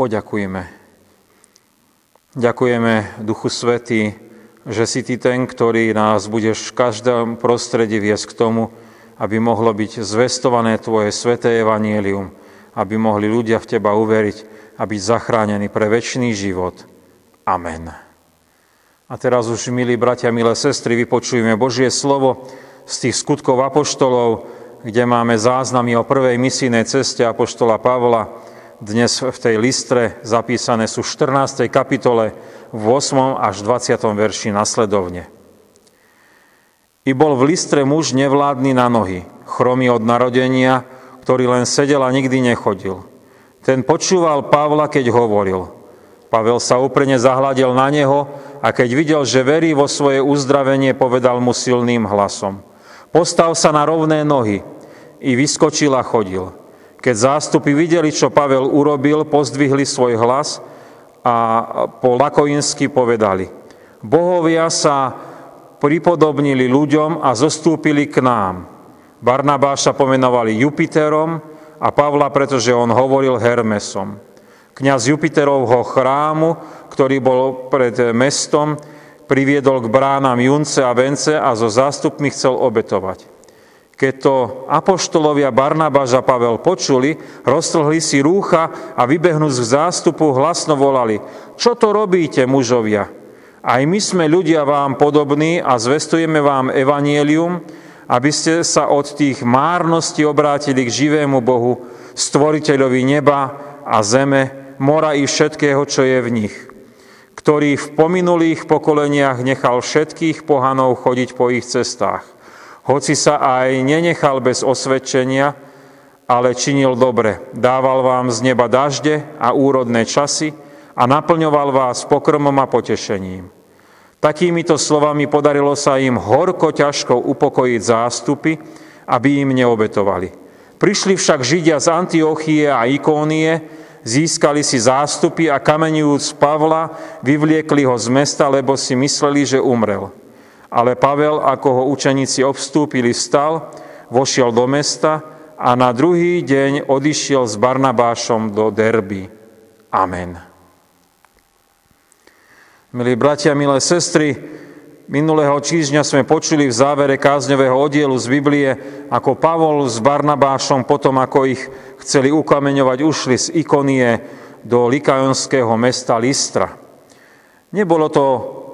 Poďakujeme. Ďakujeme Duchu Svety, že si Ty ten, ktorý nás budeš v každom prostredí viesť k tomu, aby mohlo byť zvestované Tvoje sveté evanielium, aby mohli ľudia v Teba uveriť a byť zachránení pre väčší život. Amen. A teraz už, milí bratia, milé sestry, vypočujeme Božie slovo z tých skutkov apoštolov, kde máme záznamy o prvej misijnej ceste apoštola Pavla, dnes v tej listre zapísané sú v 14. kapitole v 8. až 20. verši nasledovne. I bol v listre muž nevládny na nohy, chromý od narodenia, ktorý len sedel a nikdy nechodil. Ten počúval Pavla, keď hovoril. Pavel sa úprene zahľadil na neho a keď videl, že verí vo svoje uzdravenie, povedal mu silným hlasom. Postav sa na rovné nohy. I vyskočil a chodil. Keď zástupy videli, čo Pavel urobil, pozdvihli svoj hlas a po lakoinsky povedali. Bohovia sa pripodobnili ľuďom a zostúpili k nám. Barnabáša pomenovali Jupiterom a Pavla, pretože on hovoril Hermesom. Kňaz Jupiterovho chrámu, ktorý bol pred mestom, priviedol k bránam Junce a Vence a zo zástupmi chcel obetovať. Keď to apoštolovia Barnabáš a Pavel počuli, roztrhli si rúcha a vybehnú z zástupu hlasno volali, čo to robíte, mužovia? Aj my sme ľudia vám podobní a zvestujeme vám evanielium, aby ste sa od tých márností obrátili k živému Bohu, stvoriteľovi neba a zeme, mora i všetkého, čo je v nich, ktorý v pominulých pokoleniach nechal všetkých pohanov chodiť po ich cestách hoci sa aj nenechal bez osvedčenia, ale činil dobre. Dával vám z neba dažde a úrodné časy a naplňoval vás pokrmom a potešením. Takýmito slovami podarilo sa im horko ťažko upokojiť zástupy, aby im neobetovali. Prišli však Židia z Antiochie a Ikónie, získali si zástupy a kamenujúc Pavla, vyvliekli ho z mesta, lebo si mysleli, že umrel. Ale Pavel, ako ho učeníci obstúpili, vstal, vošiel do mesta a na druhý deň odišiel s Barnabášom do Derby. Amen. Milí bratia, milé sestry, minulého týždňa sme počuli v závere kázňového oddielu z Biblie, ako Pavol s Barnabášom potom, ako ich chceli ukameňovať, ušli z Ikonie do likajonského mesta Listra. Nebolo to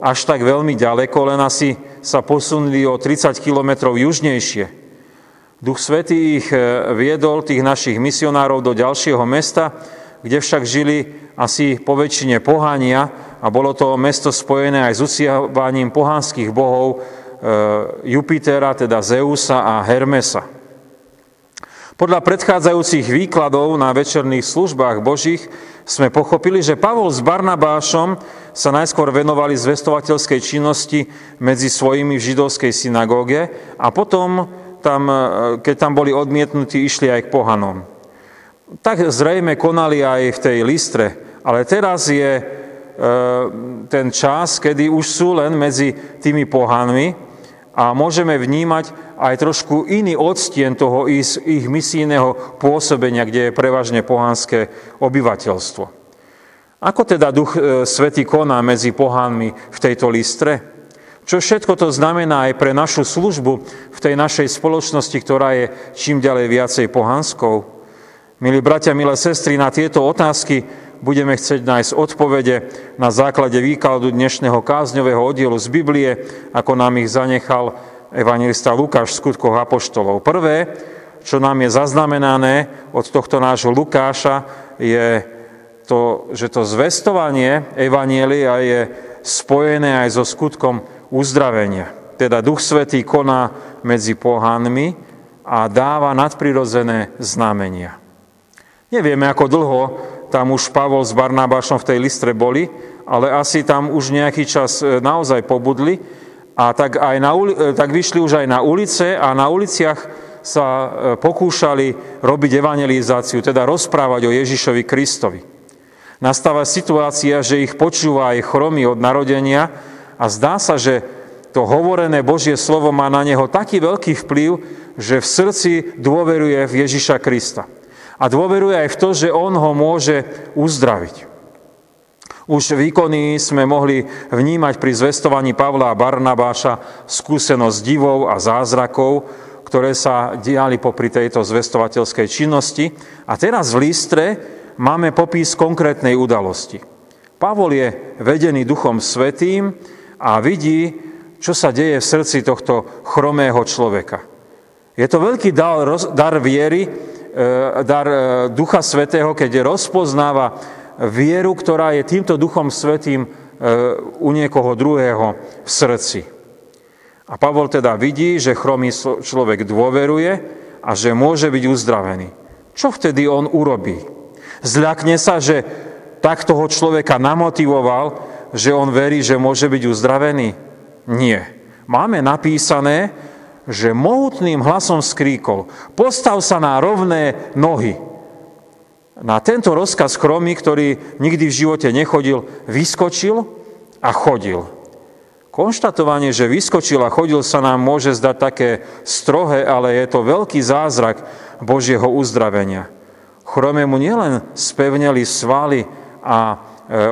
až tak veľmi ďaleko, len asi sa posunuli o 30 kilometrov južnejšie. Duch Svetý ich e, viedol, tých našich misionárov, do ďalšieho mesta, kde však žili asi po väčšine pohania a bolo to mesto spojené aj s uctievaním pohanských bohov e, Jupitera, teda Zeusa a Hermesa. Podľa predchádzajúcich výkladov na večerných službách Božích sme pochopili, že Pavol s Barnabášom sa najskôr venovali zvestovateľskej činnosti medzi svojimi v židovskej synagóge a potom, tam, e, keď tam boli odmietnutí, išli aj k pohanom. Tak zrejme konali aj v tej listre, ale teraz je e, ten čas, kedy už sú len medzi tými pohanmi a môžeme vnímať aj trošku iný odstien toho ich, ich misijného pôsobenia, kde je prevažne pohanské obyvateľstvo. Ako teda Duch e, Svetý koná medzi pohánmi v tejto listre? Čo všetko to znamená aj pre našu službu v tej našej spoločnosti, ktorá je čím ďalej viacej pohanskou? Milí bratia, milé sestry, na tieto otázky budeme chcieť nájsť odpovede na základe výkladu dnešného kázňového oddielu z Biblie, ako nám ich zanechal evangelista Lukáš v skutkoch apoštolov. Prvé, čo nám je zaznamenané od tohto nášho Lukáša, je to, že to zvestovanie evanielia je spojené aj so skutkom uzdravenia. Teda Duch Svetý koná medzi pohánmi a dáva nadprirodzené znamenia. Nevieme, ako dlho tam už Pavol s Barnabášom v tej listre boli, ale asi tam už nejaký čas e, naozaj pobudli, a tak, aj na, e, tak vyšli už aj na ulice a na uliciach sa e, pokúšali robiť evangelizáciu, teda rozprávať o Ježišovi Kristovi. Nastáva situácia, že ich počúva aj chromy od narodenia a zdá sa, že to hovorené Božie slovo má na neho taký veľký vplyv, že v srdci dôveruje v Ježiša Krista. A dôveruje aj v to, že on ho môže uzdraviť. Už výkony sme mohli vnímať pri zvestovaní Pavla a Barnabáša skúsenosť divov a zázrakov, ktoré sa diali popri tejto zvestovateľskej činnosti. A teraz v Listre máme popis konkrétnej udalosti. Pavol je vedený Duchom Svetým a vidí, čo sa deje v srdci tohto chromého človeka. Je to veľký dar, viery, e, dar e, Ducha Svetého, keď rozpoznáva vieru, ktorá je týmto Duchom Svetým e, u niekoho druhého v srdci. A Pavol teda vidí, že chromý človek dôveruje a že môže byť uzdravený. Čo vtedy on urobí? Zľakne sa, že tak toho človeka namotivoval, že on verí, že môže byť uzdravený? Nie. Máme napísané, že mohutným hlasom skríkol, postav sa na rovné nohy. Na tento rozkaz chromy, ktorý nikdy v živote nechodil, vyskočil a chodil. Konštatovanie, že vyskočil a chodil sa nám môže zdať také strohé, ale je to veľký zázrak Božieho uzdravenia. Chromému nielen spevneli svaly a e,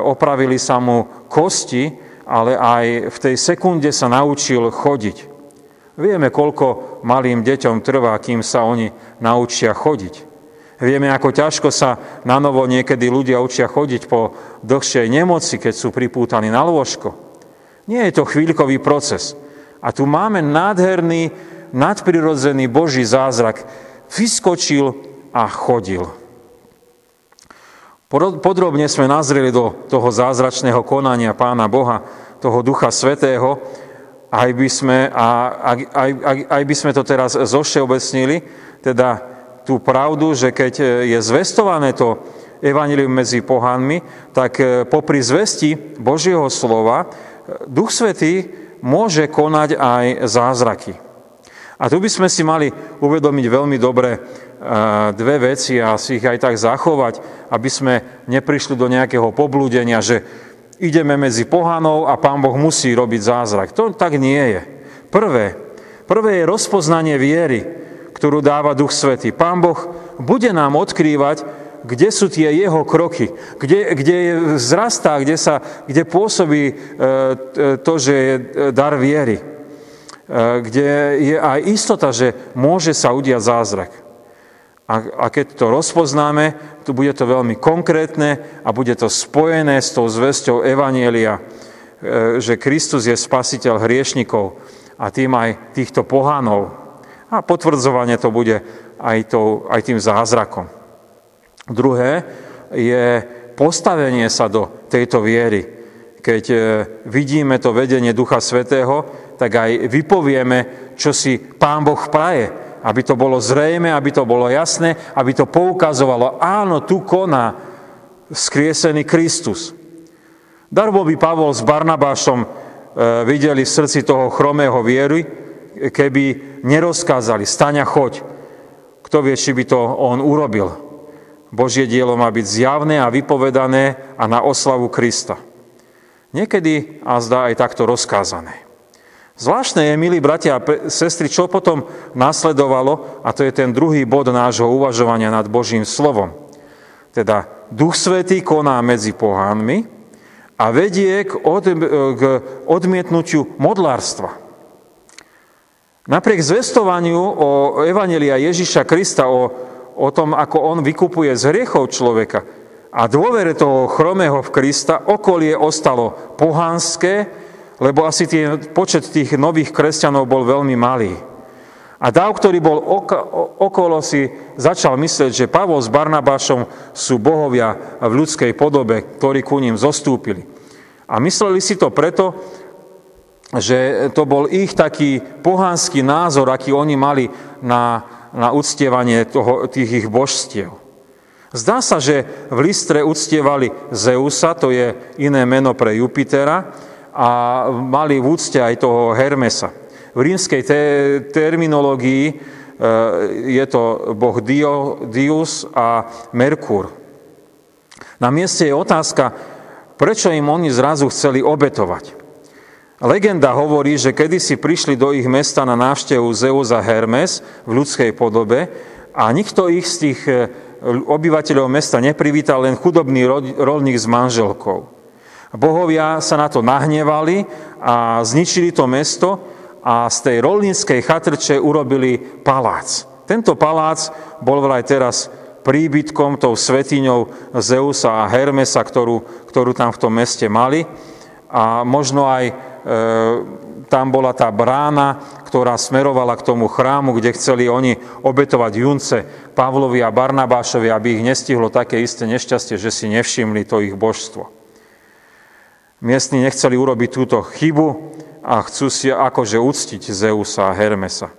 opravili sa mu kosti, ale aj v tej sekunde sa naučil chodiť. Vieme, koľko malým deťom trvá, kým sa oni naučia chodiť. Vieme, ako ťažko sa na novo niekedy ľudia učia chodiť po dlhšej nemoci, keď sú pripútaní na lôžko. Nie je to chvíľkový proces. A tu máme nádherný, nadprirodzený Boží zázrak. Vyskočil a chodil. Podrobne sme nazreli do toho zázračného konania Pána Boha, toho Ducha Svetého, aj by sme, a, aj, aj, aj by sme to teraz zošeobecnili, teda tú pravdu, že keď e, je zvestované to evanilium medzi pohanmi, tak e, popri zvesti Božieho slova e, Duch Svetý môže konať aj zázraky. A tu by sme si mali uvedomiť veľmi dobre dve veci a si ich aj tak zachovať, aby sme neprišli do nejakého poblúdenia, že ideme medzi pohanov a Pán Boh musí robiť zázrak. To tak nie je. Prvé, prvé je rozpoznanie viery ktorú dáva Duch Svetý. Pán Boh bude nám odkrývať, kde sú tie jeho kroky, kde, kde zrastá, kde, sa, kde pôsobí e, to, že je dar viery, e, kde je aj istota, že môže sa udiať zázrak. A, a keď to rozpoznáme, tu bude to veľmi konkrétne a bude to spojené s tou zväzťou Evanielia, e, že Kristus je spasiteľ hriešnikov a tým aj týchto pohanov, a potvrdzovanie to bude aj, to, aj tým zázrakom. Druhé je postavenie sa do tejto viery. Keď e, vidíme to vedenie Ducha Svetého, tak aj vypovieme, čo si Pán Boh praje. Aby to bolo zrejme, aby to bolo jasné, aby to poukazovalo, áno, tu koná skriesený Kristus. Darbo by Pavol s Barnabášom e, videli v srdci toho chromého viery, keby nerozkázali, staň a choď. Kto vie, či by to on urobil. Božie dielo má byť zjavné a vypovedané a na oslavu Krista. Niekedy a zdá aj takto rozkázané. Zvláštne je, milí bratia a sestry, čo potom nasledovalo, a to je ten druhý bod nášho uvažovania nad Božím slovom. Teda Duch Svetý koná medzi pohánmi a vedie k, od, k odmietnutiu modlárstva. Napriek zvestovaniu o Evanelia Ježiša Krista, o, o tom, ako on vykupuje z hriechov človeka a dôvere toho chromého v Krista, okolie ostalo pohanské, lebo asi tie, počet tých nových kresťanov bol veľmi malý. A Dáv, ktorý bol okolo, si začal myslieť, že Pavol s Barnabášom sú bohovia v ľudskej podobe, ktorí ku ním zostúpili. A mysleli si to preto, že to bol ich taký pohanský názor, aký oni mali na, na uctievanie toho, tých ich božstiev. Zdá sa, že v Listre uctievali Zeusa, to je iné meno pre Jupitera, a mali v úcte aj toho Hermesa. V rímskej te- terminológii e, je to boh Dio, Dius a Merkur. Na mieste je otázka, prečo im oni zrazu chceli obetovať. Legenda hovorí, že kedysi prišli do ich mesta na návštevu Zeus a Hermes v ľudskej podobe a nikto ich z tých e, obyvateľov mesta neprivítal len chudobný rolník s manželkou. Bohovia sa na to nahnevali a zničili to mesto a z tej rolníckej chatrče urobili palác. Tento palác bol vraj teraz príbytkom, tou svetiňou Zeusa a Hermesa, ktorú, ktorú tam v tom meste mali. A možno aj e, tam bola tá brána, ktorá smerovala k tomu chrámu, kde chceli oni obetovať junce Pavlovi a Barnabášovi, aby ich nestihlo také isté nešťastie, že si nevšimli to ich božstvo. Miestni nechceli urobiť túto chybu a chcú si akože uctiť Zeusa a Hermesa.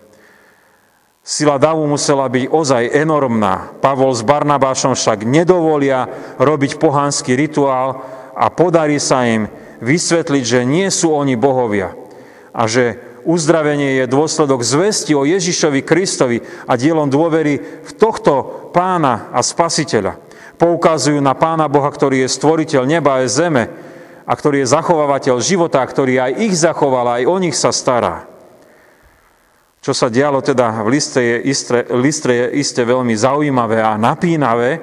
Sila davu musela byť ozaj enormná. Pavol s Barnabášom však nedovolia robiť pohanský rituál a podarí sa im vysvetliť, že nie sú oni bohovia a že uzdravenie je dôsledok zvesti o Ježišovi Kristovi a dielom dôvery v tohto pána a spasiteľa. Poukazujú na pána Boha, ktorý je stvoriteľ neba a zeme a ktorý je zachovávateľ života, ktorý aj ich zachoval, aj o nich sa stará. Čo sa dialo teda v listre je, istre, listre je iste veľmi zaujímavé a napínavé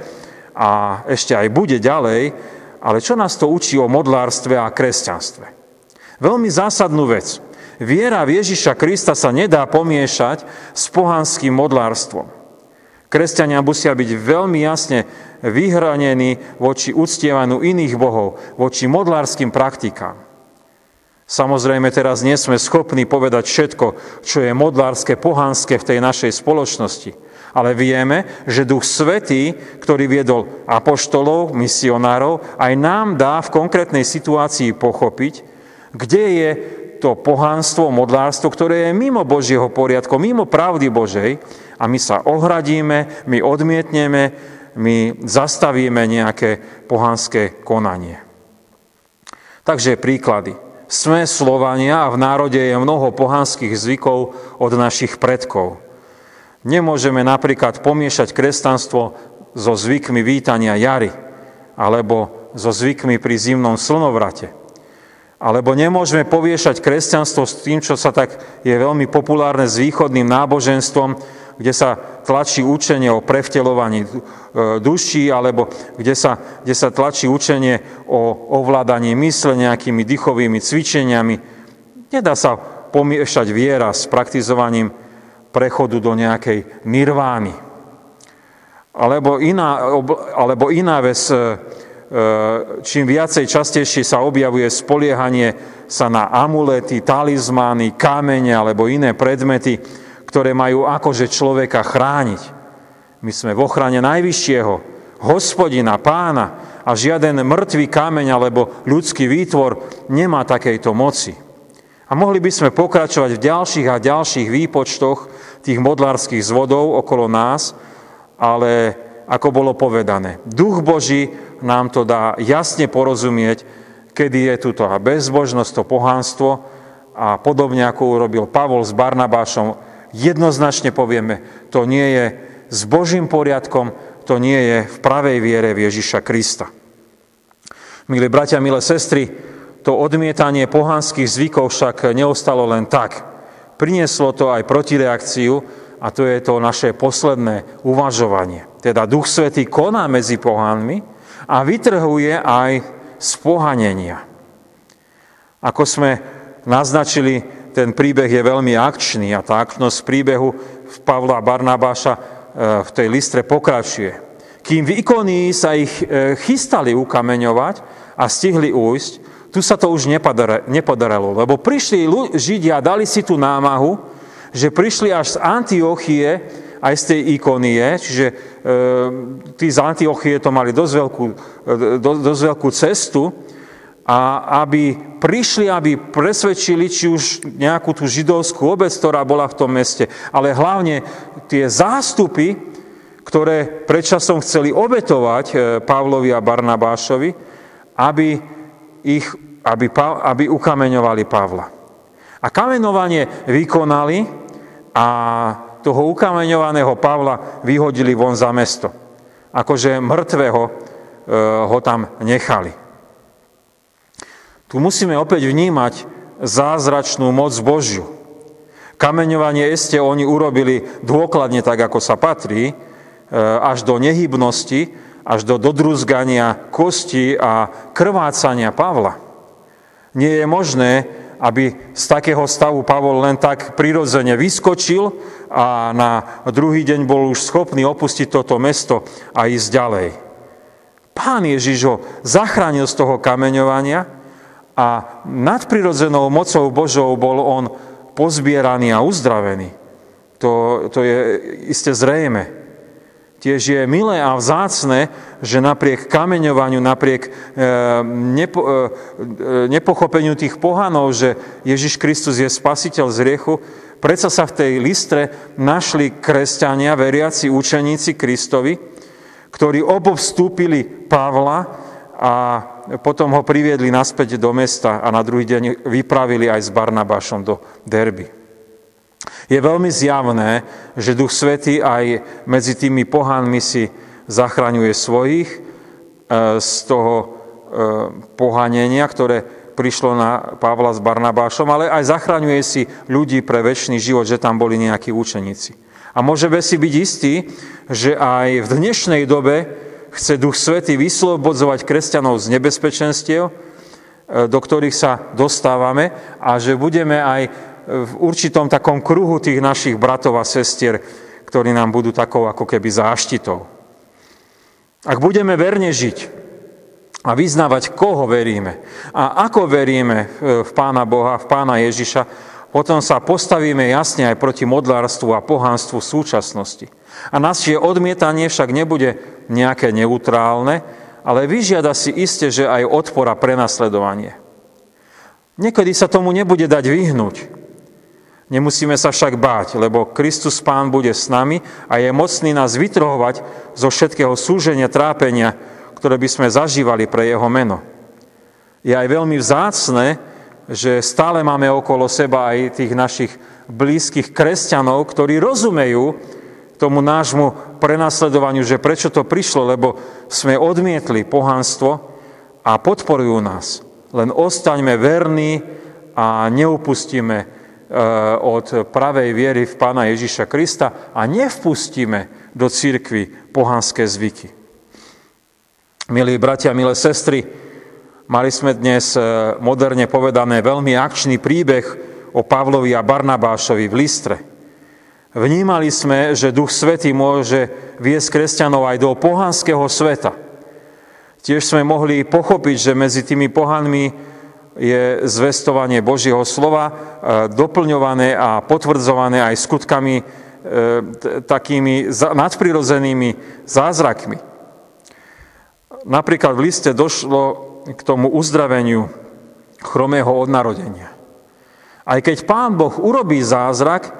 a ešte aj bude ďalej, ale čo nás to učí o modlárstve a kresťanstve? Veľmi zásadnú vec. Viera v Ježiša Krista sa nedá pomiešať s pohanským modlárstvom. Kresťania musia byť veľmi jasne vyhranení voči uctievaniu iných bohov, voči modlárským praktikám. Samozrejme, teraz nie sme schopní povedať všetko, čo je modlárske, pohanské v tej našej spoločnosti. Ale vieme, že Duch Svetý, ktorý viedol apoštolov, misionárov, aj nám dá v konkrétnej situácii pochopiť, kde je to pohanstvo, modlárstvo, ktoré je mimo Božieho poriadku, mimo pravdy Božej a my sa ohradíme, my odmietneme, my zastavíme nejaké pohanské konanie. Takže príklady. Sme Slovania a v národe je mnoho pohanských zvykov od našich predkov. Nemôžeme napríklad pomiešať kresťanstvo so zvykmi vítania jary alebo so zvykmi pri zimnom slnovrate. Alebo nemôžeme poviešať kresťanstvo s tým, čo sa tak je veľmi populárne s východným náboženstvom, kde sa tlačí učenie o prevtelovaní e, duší, alebo kde sa, kde sa tlačí učenie o ovládaní mysle nejakými dýchovými cvičeniami. Nedá sa pomiešať viera s praktizovaním prechodu do nejakej nirvány. Alebo iná, alebo iná vec, e, e, čím viacej častejšie sa objavuje spoliehanie sa na amulety, talizmány, kamene alebo iné predmety, ktoré majú akože človeka chrániť. My sme v ochrane Najvyššieho, hospodina, pána a žiaden mŕtvý kameň alebo ľudský výtvor nemá takejto moci. A mohli by sme pokračovať v ďalších a ďalších výpočtoch tých modlárskych zvodov okolo nás, ale ako bolo povedané, Duch Boží nám to dá jasne porozumieť, kedy je tuto bezbožnosť, to pohánstvo a podobne ako urobil Pavol s Barnabášom, jednoznačne povieme, to nie je s Božím poriadkom, to nie je v pravej viere v Ježiša Krista. Milí bratia, milé sestry, to odmietanie pohanských zvykov však neostalo len tak. Prinieslo to aj protireakciu a to je to naše posledné uvažovanie. Teda Duch Svetý koná medzi pohánmi a vytrhuje aj z pohanenia. Ako sme naznačili, ten príbeh je veľmi akčný a tá akčnosť príbehu Pavla Barnabáša e, v tej listre pokračuje. Kým v Ikonii sa ich e, chystali ukameňovať a stihli újsť, tu sa to už nepodarilo, lebo prišli Židia, dali si tú námahu, že prišli až z Antiochie, aj z tej ikonie, čiže e, tí z Antiochie to mali dosť veľkú, e, dosť veľkú cestu, a aby prišli, aby presvedčili či už nejakú tú židovskú obec, ktorá bola v tom meste, ale hlavne tie zástupy, ktoré predčasom chceli obetovať e, Pavlovi a Barnabášovi, aby, ich, aby, aby ukameňovali Pavla. A kamenovanie vykonali a toho ukameňovaného Pavla vyhodili von za mesto. Akože mŕtvého e, ho tam nechali. Tu musíme opäť vnímať zázračnú moc Božiu. Kameňovanie este oni urobili dôkladne tak, ako sa patrí. až do nehybnosti, až do dodruzgania kosti a krvácania Pavla. Nie je možné, aby z takého stavu Pavol len tak prirodzene vyskočil a na druhý deň bol už schopný opustiť toto mesto a ísť ďalej. Pán Ježiš ho zachránil z toho kameňovania a nadprirodzenou mocou Božou bol on pozbieraný a uzdravený. To, to je iste zrejme. Tiež je milé a vzácne, že napriek kameňovaniu, napriek e, nepo, e, e, nepochopeniu tých pohanov, že Ježiš Kristus je spasiteľ z riechu, predsa sa v tej listre našli kresťania, veriaci učeníci Kristovi, ktorí obovstúpili Pavla a potom ho priviedli naspäť do mesta a na druhý deň vypravili aj s Barnabášom do Derby. Je veľmi zjavné, že Duch Svetý aj medzi tými pohánmi si zachraňuje svojich e, z toho e, pohanenia, ktoré prišlo na Pavla s Barnabášom, ale aj zachraňuje si ľudí pre väčší život, že tam boli nejakí učeníci. A môžeme si byť istí, že aj v dnešnej dobe chce Duch Svetý vyslobodzovať kresťanov z nebezpečenstiev, e, do ktorých sa dostávame a že budeme aj v určitom takom kruhu tých našich bratov a sestier, ktorí nám budú takou ako keby záštitou. Ak budeme verne žiť a vyznávať, koho veríme a ako veríme v Pána Boha, v Pána Ježiša, potom sa postavíme jasne aj proti modlárstvu a pohánstvu v súčasnosti. A naše odmietanie však nebude nejaké neutrálne, ale vyžiada si iste, že aj odpor a prenasledovanie. Niekedy sa tomu nebude dať vyhnúť. Nemusíme sa však báť, lebo Kristus Pán bude s nami a je mocný nás vytrhovať zo všetkého súženia, trápenia, ktoré by sme zažívali pre Jeho meno. Je aj veľmi vzácne, že stále máme okolo seba aj tých našich blízkych kresťanov, ktorí rozumejú tomu nášmu prenasledovaniu, že prečo to prišlo, lebo sme odmietli pohanstvo a podporujú nás. Len ostaňme verní a neupustíme Eh, od pravej viery v Pána Ježiša Krista a nevpustíme do církvy pohanské zvyky. Milí bratia, milé sestry, mali sme dnes eh, moderne povedané veľmi akčný príbeh o Pavlovi a Barnabášovi v Listre. Vnímali sme, že Duch Svetý môže viesť kresťanov aj do pohanského sveta. Tiež sme mohli pochopiť, že medzi tými pohanmi je zvestovanie Božieho slova e, doplňované a potvrdzované aj skutkami e, takými nadprirodzenými zázrakmi. Napríklad v liste došlo k tomu uzdraveniu chromého od narodenia. Aj keď Pán Boh urobí zázrak,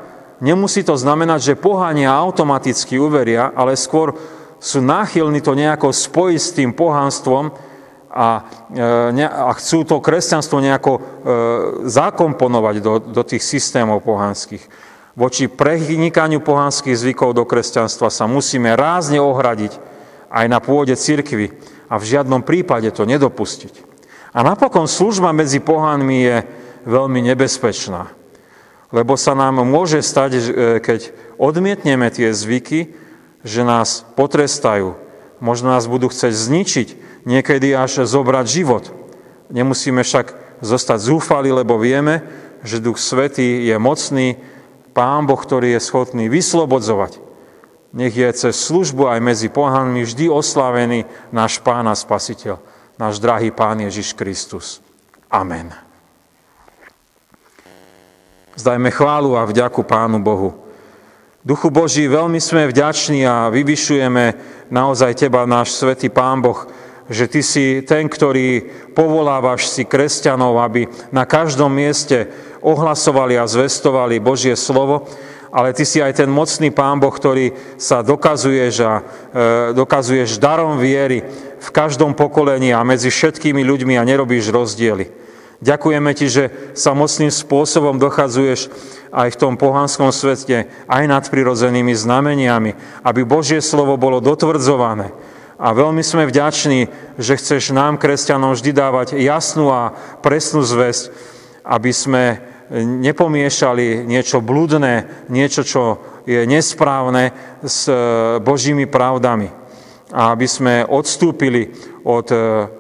nemusí to znamenať, že pohania automaticky uveria, ale skôr sú náchylní to nejako spojiť s tým pohanstvom, a, e, a chcú to kresťanstvo nejako e, zakomponovať do, do tých systémov pohanských. Voči prenikaniu pohanských zvykov do kresťanstva sa musíme rázne ohradiť aj na pôde cirkvy a v žiadnom prípade to nedopustiť. A napokon služba medzi pohanmi je veľmi nebezpečná, lebo sa nám môže stať, e, keď odmietneme tie zvyky, že nás potrestajú, možno nás budú chcieť zničiť, niekedy až zobrať život. Nemusíme však zostať zúfali, lebo vieme, že Duch Svetý je mocný, Pán Boh, ktorý je schopný vyslobodzovať. Nech je cez službu aj medzi pohanmi vždy oslávený náš Pán a Spasiteľ, náš drahý Pán Ježiš Kristus. Amen. Zdajme chválu a vďaku Pánu Bohu. Duchu Boží, veľmi sme vďační a vyvyšujeme naozaj Teba, náš svätý Pán Boh, že ty si ten, ktorý povolávaš si kresťanov, aby na každom mieste ohlasovali a zvestovali Božie slovo, ale ty si aj ten mocný Pán Boh, ktorý sa dokazuješ a e, dokazuješ darom viery v každom pokolení a medzi všetkými ľuďmi a nerobíš rozdiely. Ďakujeme ti, že sa mocným spôsobom dochadzuješ aj v tom pohanskom svete, aj nad prirodzenými znameniami, aby Božie slovo bolo dotvrdzované, a veľmi sme vďační, že chceš nám, kresťanom, vždy dávať jasnú a presnú zväzť, aby sme nepomiešali niečo blúdne, niečo, čo je nesprávne s e, Božími pravdami. A aby sme odstúpili od e,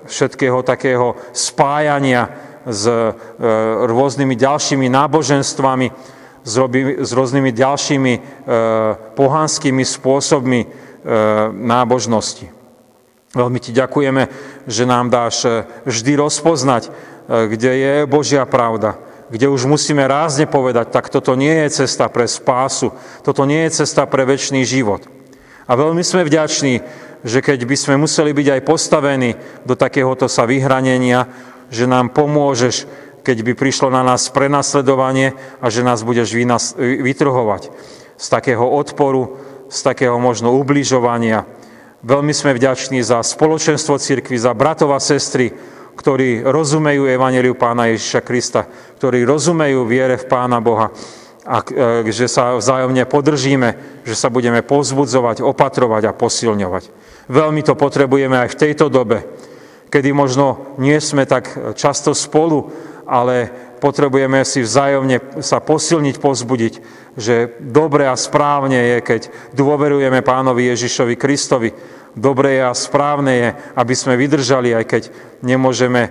všetkého takého spájania s rôznymi ďalšími náboženstvami, s rôznymi ďalšími pohanskými spôsobmi nábožnosti. Veľmi ti ďakujeme, že nám dáš vždy rozpoznať, kde je Božia pravda, kde už musíme rázne povedať, tak toto nie je cesta pre spásu, toto nie je cesta pre väčší život. A veľmi sme vďační, že keď by sme museli byť aj postavení do takéhoto sa vyhranenia, že nám pomôžeš, keď by prišlo na nás prenasledovanie a že nás budeš vytrhovať z takého odporu, z takého možno ubližovania. Veľmi sme vďační za spoločenstvo cirkvi, za bratov a sestry, ktorí rozumejú Evangeliu Pána Ježiša Krista, ktorí rozumejú viere v Pána Boha a e, že sa vzájomne podržíme, že sa budeme povzbudzovať, opatrovať a posilňovať. Veľmi to potrebujeme aj v tejto dobe, kedy možno nie sme tak často spolu, ale potrebujeme si vzájomne sa posilniť, pozbudiť, že dobre a správne je, keď dôverujeme pánovi Ježišovi Kristovi, Dobré a správne je, aby sme vydržali, aj keď nemôžeme e,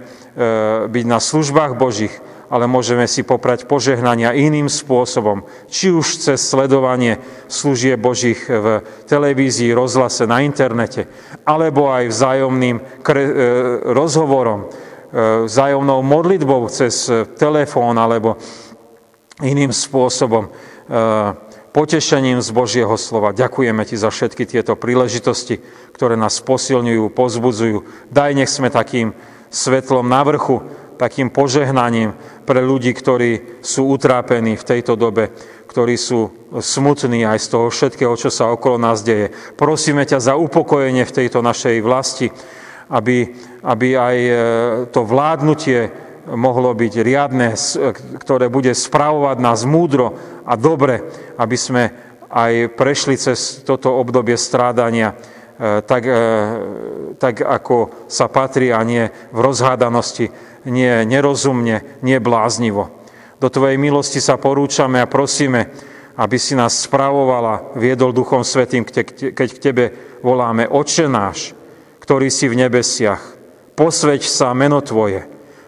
byť na službách Božích, ale môžeme si poprať požehnania iným spôsobom, či už cez sledovanie služie Božích v televízii, rozhlase, na internete, alebo aj vzájomným e, rozhovorom, e, vzájomnou modlitbou cez telefón alebo iným spôsobom potešením z Božieho slova. Ďakujeme Ti za všetky tieto príležitosti, ktoré nás posilňujú, pozbudzujú. Daj, nech sme takým svetlom na vrchu, takým požehnaním pre ľudí, ktorí sú utrápení v tejto dobe, ktorí sú smutní aj z toho všetkého, čo sa okolo nás deje. Prosíme ťa za upokojenie v tejto našej vlasti, aby, aby aj e, to vládnutie mohlo byť riadne, ktoré bude spravovať nás múdro a dobre, aby sme aj prešli cez toto obdobie strádania e, tak, e, tak, ako sa patrí a nie v rozhádanosti, nie nerozumne, nie bláznivo. Do Tvojej milosti sa porúčame a prosíme, aby si nás spravovala, viedol Duchom Svetým, keď k Tebe voláme Oče náš, ktorý si v nebesiach, posveď sa meno Tvoje,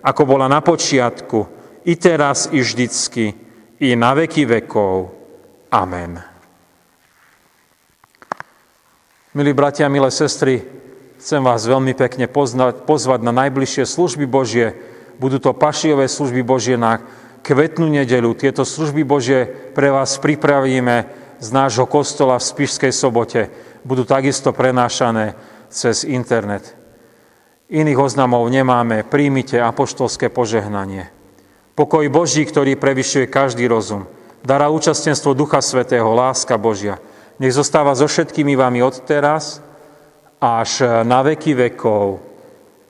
ako bola na počiatku, i teraz, i vždycky, i na veky vekov. Amen. Milí bratia, milé sestry, chcem vás veľmi pekne poznať, pozvať na najbližšie služby Božie. Budú to pašiové služby Božie na kvetnú nedelu. Tieto služby Božie pre vás pripravíme z nášho kostola v Spišskej sobote. Budú takisto prenášané cez internet. Iných oznamov nemáme. Príjmite apoštolské požehnanie. Pokoj Boží, ktorý prevyšuje každý rozum. Dara účastenstvo Ducha Svetého, láska Božia. Nech zostáva so všetkými vami od teraz až na veky vekov.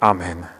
Amen.